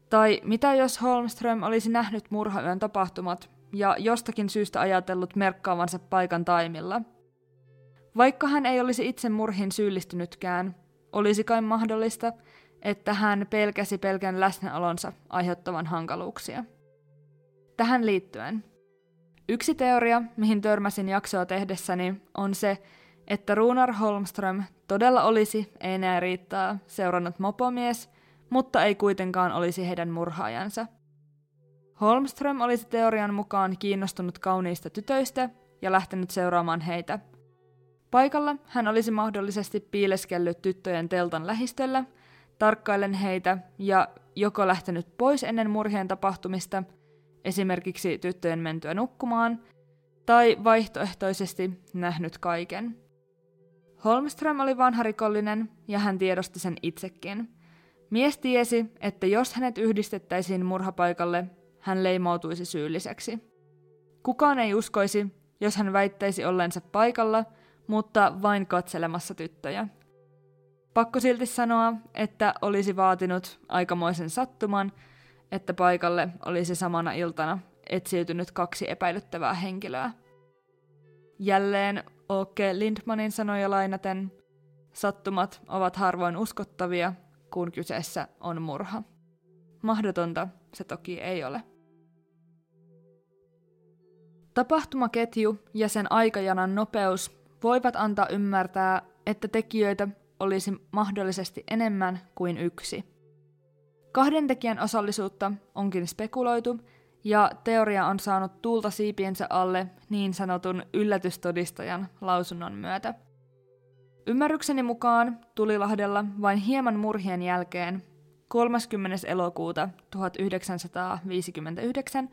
Tai mitä jos Holmström olisi nähnyt murhayön tapahtumat ja jostakin syystä ajatellut merkkaavansa paikan taimilla? Vaikka hän ei olisi itse murhin syyllistynytkään, olisi kai mahdollista, että hän pelkäsi pelkän läsnäolonsa aiheuttavan hankaluuksia. Tähän liittyen Yksi teoria, mihin törmäsin jaksoa tehdessäni, on se, että Runar Holmström todella olisi, ei enää riittää, seurannut mopomies, mutta ei kuitenkaan olisi heidän murhaajansa. Holmström olisi teorian mukaan kiinnostunut kauniista tytöistä ja lähtenyt seuraamaan heitä. Paikalla hän olisi mahdollisesti piileskellyt tyttöjen teltan lähistöllä, tarkkaillen heitä ja joko lähtenyt pois ennen murhien tapahtumista, esimerkiksi tyttöjen mentyä nukkumaan, tai vaihtoehtoisesti nähnyt kaiken. Holmström oli vanha rikollinen ja hän tiedosti sen itsekin. Mies tiesi, että jos hänet yhdistettäisiin murhapaikalle, hän leimautuisi syylliseksi. Kukaan ei uskoisi, jos hän väittäisi ollensa paikalla, mutta vain katselemassa tyttöjä. Pakko silti sanoa, että olisi vaatinut aikamoisen sattuman, että paikalle olisi samana iltana etsiytynyt kaksi epäilyttävää henkilöä. Jälleen Åke Lindmanin sanoja lainaten, sattumat ovat harvoin uskottavia, kun kyseessä on murha. Mahdotonta se toki ei ole. Tapahtumaketju ja sen aikajanan nopeus voivat antaa ymmärtää, että tekijöitä olisi mahdollisesti enemmän kuin yksi. Kahden tekijän osallisuutta onkin spekuloitu, ja teoria on saanut tuulta siipiensä alle niin sanotun yllätystodistajan lausunnon myötä. Ymmärrykseni mukaan Tulilahdella vain hieman murhien jälkeen 30. elokuuta 1959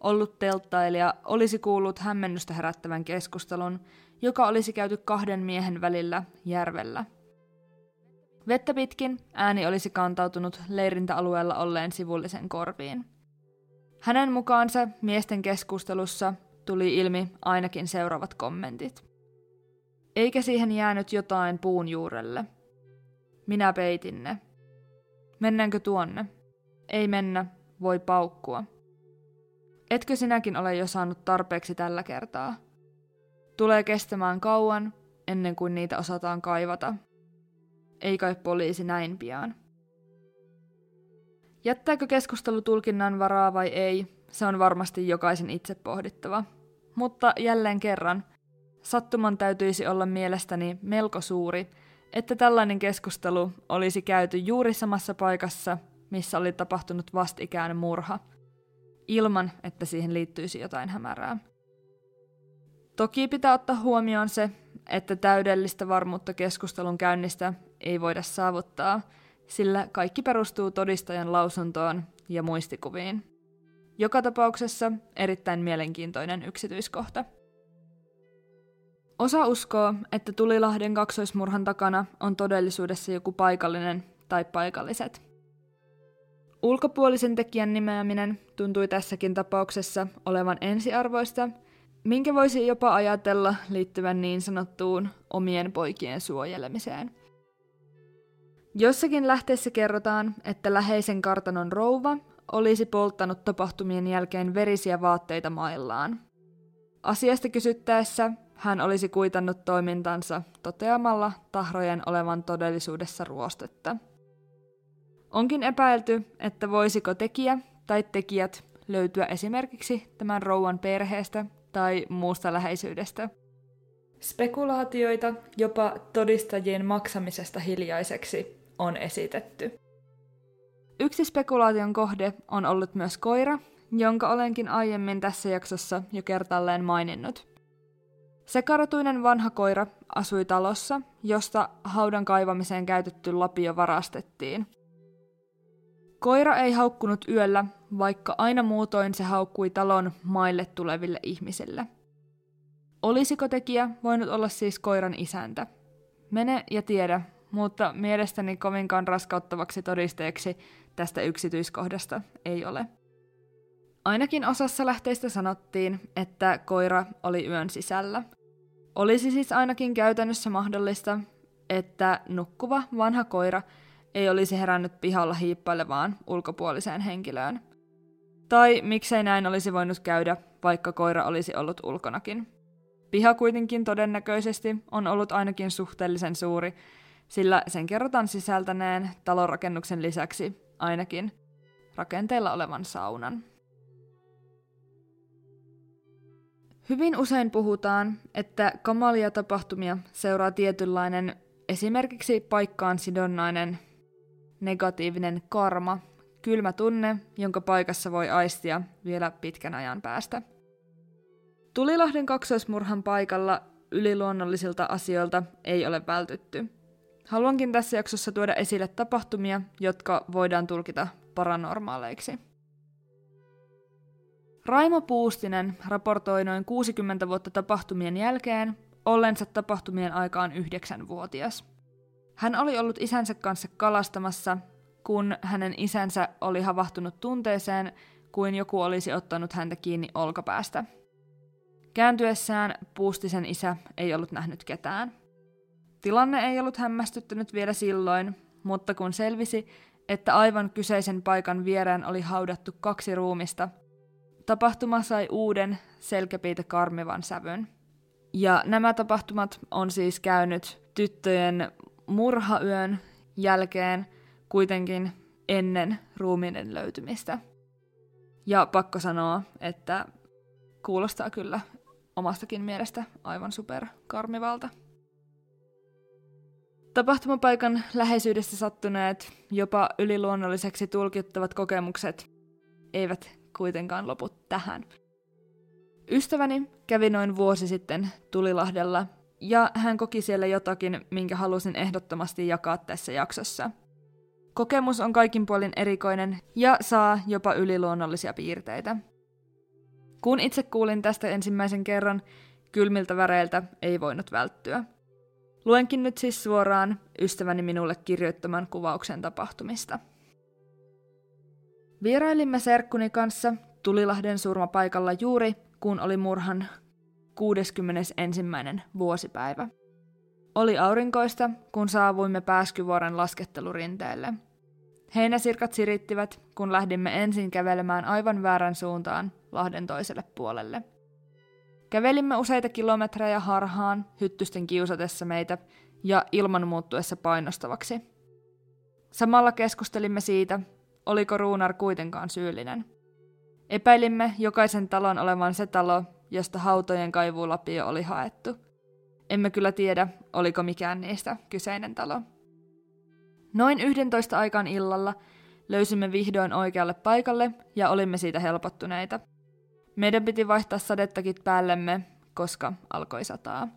ollut telttailija olisi kuullut hämmennystä herättävän keskustelun, joka olisi käyty kahden miehen välillä järvellä. Vettä pitkin ääni olisi kantautunut leirintäalueella olleen sivullisen korviin. Hänen mukaansa miesten keskustelussa tuli ilmi ainakin seuraavat kommentit. Eikä siihen jäänyt jotain puun juurelle. Minä peitin ne. Mennäänkö tuonne? Ei mennä, voi paukkua. Etkö sinäkin ole jo saanut tarpeeksi tällä kertaa? Tulee kestämään kauan, ennen kuin niitä osataan kaivata. Ei kai poliisi näin pian. Jättääkö keskustelu tulkinnan varaa vai ei, se on varmasti jokaisen itse pohdittava. Mutta jälleen kerran, sattuman täytyisi olla mielestäni melko suuri, että tällainen keskustelu olisi käyty juuri samassa paikassa, missä oli tapahtunut vastikään murha, ilman että siihen liittyisi jotain hämärää. Toki pitää ottaa huomioon se, että täydellistä varmuutta keskustelun käynnistä ei voida saavuttaa, sillä kaikki perustuu todistajan lausuntoon ja muistikuviin. Joka tapauksessa erittäin mielenkiintoinen yksityiskohta. Osa uskoo, että Tulilahden kaksoismurhan takana on todellisuudessa joku paikallinen tai paikalliset. Ulkopuolisen tekijän nimeäminen tuntui tässäkin tapauksessa olevan ensiarvoista, minkä voisi jopa ajatella liittyvän niin sanottuun omien poikien suojelemiseen. Jossakin lähteessä kerrotaan, että läheisen kartanon rouva olisi polttanut tapahtumien jälkeen verisiä vaatteita maillaan. Asiasta kysyttäessä hän olisi kuitannut toimintansa toteamalla tahrojen olevan todellisuudessa ruostetta. Onkin epäilty, että voisiko tekijä tai tekijät löytyä esimerkiksi tämän rouvan perheestä tai muusta läheisyydestä. Spekulaatioita jopa todistajien maksamisesta hiljaiseksi on esitetty. Yksi spekulaation kohde on ollut myös koira, jonka olenkin aiemmin tässä jaksossa jo kertalleen maininnut. Sekarotuinen vanha koira asui talossa, josta haudan kaivamiseen käytetty lapio varastettiin. Koira ei haukkunut yöllä, vaikka aina muutoin se haukkui talon maille tuleville ihmisille. Olisiko tekijä voinut olla siis koiran isäntä? Mene ja tiedä, mutta mielestäni kovinkaan raskauttavaksi todisteeksi tästä yksityiskohdasta ei ole. Ainakin osassa lähteistä sanottiin, että koira oli yön sisällä. Olisi siis ainakin käytännössä mahdollista, että nukkuva vanha koira ei olisi herännyt pihalla hiippailevaan ulkopuoliseen henkilöön. Tai miksei näin olisi voinut käydä, vaikka koira olisi ollut ulkonakin. Piha kuitenkin todennäköisesti on ollut ainakin suhteellisen suuri, sillä sen kerrotaan sisältäneen talonrakennuksen lisäksi ainakin rakenteella olevan saunan. Hyvin usein puhutaan, että kamalia tapahtumia seuraa tietynlainen esimerkiksi paikkaan sidonnainen negatiivinen karma, kylmä tunne, jonka paikassa voi aistia vielä pitkän ajan päästä. Tulilahden kaksoismurhan paikalla yliluonnollisilta asioilta ei ole vältytty. Haluankin tässä jaksossa tuoda esille tapahtumia, jotka voidaan tulkita paranormaaleiksi. Raimo Puustinen raportoi noin 60 vuotta tapahtumien jälkeen ollensa tapahtumien aikaan yhdeksänvuotias. Hän oli ollut isänsä kanssa kalastamassa, kun hänen isänsä oli havahtunut tunteeseen, kuin joku olisi ottanut häntä kiinni olkapäästä. Kääntyessään Puustisen isä ei ollut nähnyt ketään. Tilanne ei ollut hämmästyttänyt vielä silloin, mutta kun selvisi, että aivan kyseisen paikan vierään oli haudattu kaksi ruumista, tapahtuma sai uuden selkäpiitä karmivan sävyn. Ja nämä tapahtumat on siis käynyt tyttöjen murhayön jälkeen kuitenkin ennen ruumiiden löytymistä. Ja pakko sanoa, että kuulostaa kyllä omastakin mielestä aivan super karmivalta. Tapahtumapaikan läheisyydessä sattuneet, jopa yliluonnolliseksi tulkittavat kokemukset eivät kuitenkaan lopu tähän. Ystäväni kävi noin vuosi sitten Tulilahdella, ja hän koki siellä jotakin, minkä halusin ehdottomasti jakaa tässä jaksossa. Kokemus on kaikin puolin erikoinen ja saa jopa yliluonnollisia piirteitä. Kun itse kuulin tästä ensimmäisen kerran, kylmiltä väreiltä ei voinut välttyä. Luenkin nyt siis suoraan ystäväni minulle kirjoittaman kuvauksen tapahtumista. Vierailimme Serkkuni kanssa Tulilahden surmapaikalla juuri, kun oli murhan 61. vuosipäivä. Oli aurinkoista, kun saavuimme Pääskyvuoren laskettelurinteelle. Heinäsirkat sirittivät, kun lähdimme ensin kävelemään aivan väärän suuntaan Lahden toiselle puolelle. Kävelimme useita kilometrejä harhaan, hyttysten kiusatessa meitä ja ilman muuttuessa painostavaksi. Samalla keskustelimme siitä, oliko Ruunar kuitenkaan syyllinen. Epäilimme jokaisen talon olevan se talo, josta hautojen kaivuulapio oli haettu. Emme kyllä tiedä, oliko mikään niistä kyseinen talo. Noin 11 aikaan illalla löysimme vihdoin oikealle paikalle ja olimme siitä helpottuneita. Meidän piti vaihtaa sadettakin päällemme, koska alkoi sataa.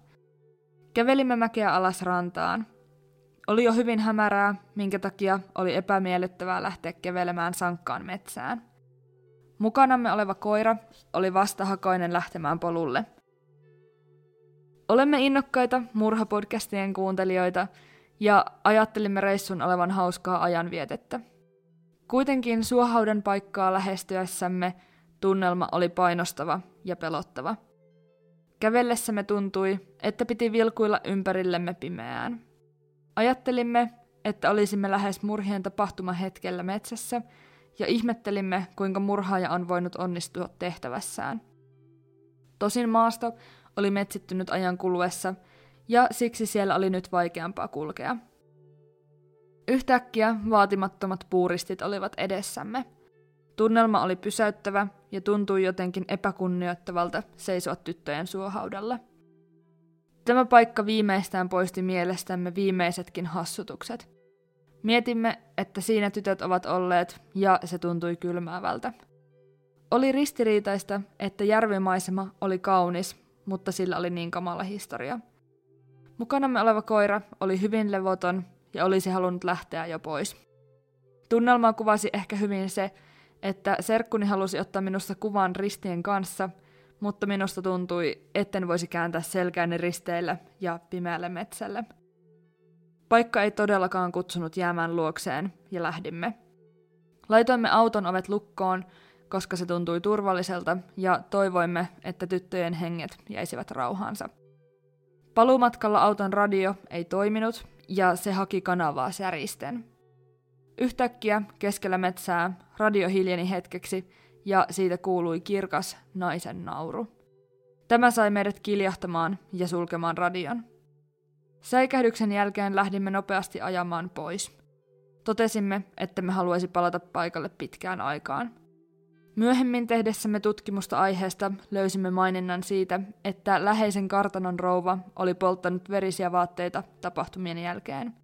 Kävelimme mäkeä alas rantaan. Oli jo hyvin hämärää, minkä takia oli epämiellyttävää lähteä kävelemään sankkaan metsään. Mukanamme oleva koira oli vastahakoinen lähtemään polulle. Olemme innokkaita murhapodcastien kuuntelijoita ja ajattelimme reissun olevan hauskaa ajanvietettä. Kuitenkin suohaudan paikkaa lähestyessämme tunnelma oli painostava ja pelottava. Kävellessämme tuntui, että piti vilkuilla ympärillemme pimeään. Ajattelimme, että olisimme lähes murhien tapahtuma hetkellä metsässä ja ihmettelimme, kuinka murhaaja on voinut onnistua tehtävässään. Tosin maasto oli metsittynyt ajan kuluessa, ja siksi siellä oli nyt vaikeampaa kulkea. Yhtäkkiä vaatimattomat puuristit olivat edessämme. Tunnelma oli pysäyttävä ja tuntui jotenkin epäkunnioittavalta seisoa tyttöjen suohaudalla. Tämä paikka viimeistään poisti mielestämme viimeisetkin hassutukset – Mietimme, että siinä tytöt ovat olleet, ja se tuntui kylmäävältä. Oli ristiriitaista, että järvimaisema oli kaunis, mutta sillä oli niin kamala historia. Mukanamme oleva koira oli hyvin levoton ja olisi halunnut lähteä jo pois. Tunnelmaa kuvasi ehkä hyvin se, että serkkuni halusi ottaa minusta kuvan ristien kanssa, mutta minusta tuntui, etten voisi kääntää selkääni risteillä ja pimeälle metsälle – Paikka ei todellakaan kutsunut jäämään luokseen ja lähdimme. Laitoimme auton ovet lukkoon, koska se tuntui turvalliselta ja toivoimme, että tyttöjen henget jäisivät rauhaansa. Paluumatkalla auton radio ei toiminut ja se haki kanavaa säristen. Yhtäkkiä keskellä metsää radio hiljeni hetkeksi ja siitä kuului kirkas naisen nauru. Tämä sai meidät kiljahtamaan ja sulkemaan radion. Säikähdyksen jälkeen lähdimme nopeasti ajamaan pois. Totesimme, että me haluaisi palata paikalle pitkään aikaan. Myöhemmin tehdessämme tutkimusta aiheesta löysimme maininnan siitä, että läheisen kartanon rouva oli polttanut verisiä vaatteita tapahtumien jälkeen.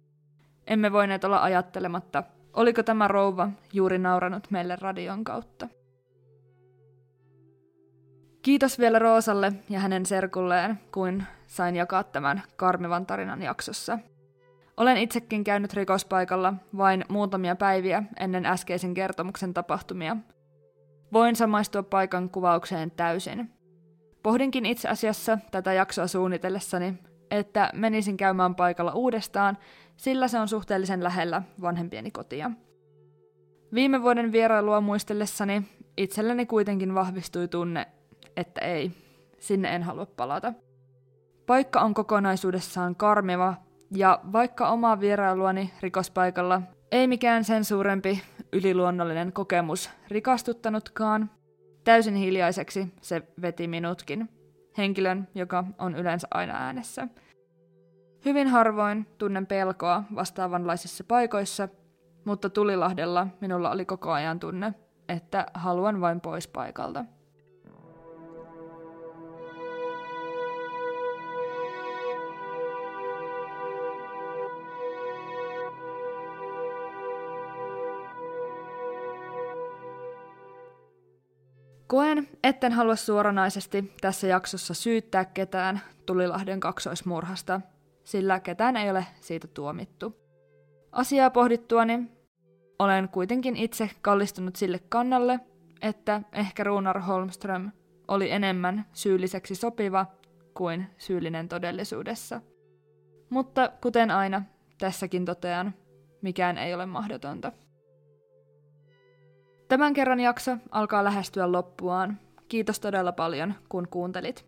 Emme voineet olla ajattelematta, Oliko tämä rouva juuri nauranut meille radion kautta? Kiitos vielä Roosalle ja hänen serkulleen, kuin sain jakaa tämän karmivan tarinan jaksossa. Olen itsekin käynyt rikospaikalla vain muutamia päiviä ennen äskeisen kertomuksen tapahtumia. Voin samaistua paikan kuvaukseen täysin. Pohdinkin itse asiassa tätä jaksoa suunnitellessani, että menisin käymään paikalla uudestaan, sillä se on suhteellisen lähellä vanhempieni kotia. Viime vuoden vierailua muistellessani itselleni kuitenkin vahvistui tunne, että ei, sinne en halua palata. Paikka on kokonaisuudessaan karmiva, ja vaikka omaa vierailuani rikospaikalla ei mikään sen suurempi yliluonnollinen kokemus rikastuttanutkaan, täysin hiljaiseksi se veti minutkin, henkilön, joka on yleensä aina äänessä. Hyvin harvoin tunnen pelkoa vastaavanlaisissa paikoissa, mutta Tulilahdella minulla oli koko ajan tunne, että haluan vain pois paikalta. Koen, etten halua suoranaisesti tässä jaksossa syyttää ketään Tulilahden kaksoismurhasta, sillä ketään ei ole siitä tuomittu. Asiaa pohdittuani olen kuitenkin itse kallistunut sille kannalle, että ehkä Runar Holmström oli enemmän syylliseksi sopiva kuin syyllinen todellisuudessa. Mutta kuten aina, tässäkin totean, mikään ei ole mahdotonta. Tämän kerran jakso alkaa lähestyä loppuaan. Kiitos todella paljon, kun kuuntelit.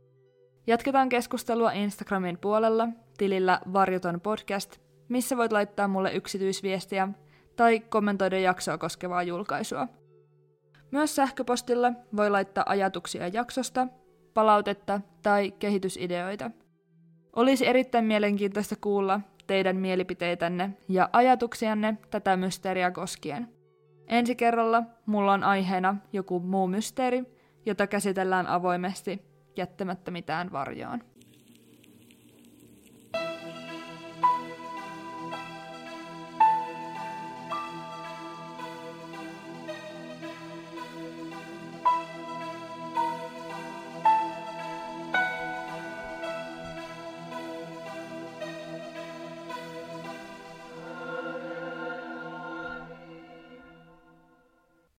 Jatketaan keskustelua Instagramin puolella tilillä Varjoton podcast, missä voit laittaa mulle yksityisviestiä tai kommentoida jaksoa koskevaa julkaisua. Myös sähköpostilla voi laittaa ajatuksia jaksosta, palautetta tai kehitysideoita. Olisi erittäin mielenkiintoista kuulla teidän mielipiteitänne ja ajatuksianne tätä mysteeriä koskien. Ensi kerralla mulla on aiheena joku muu mysteeri, jota käsitellään avoimesti, jättämättä mitään varjoon.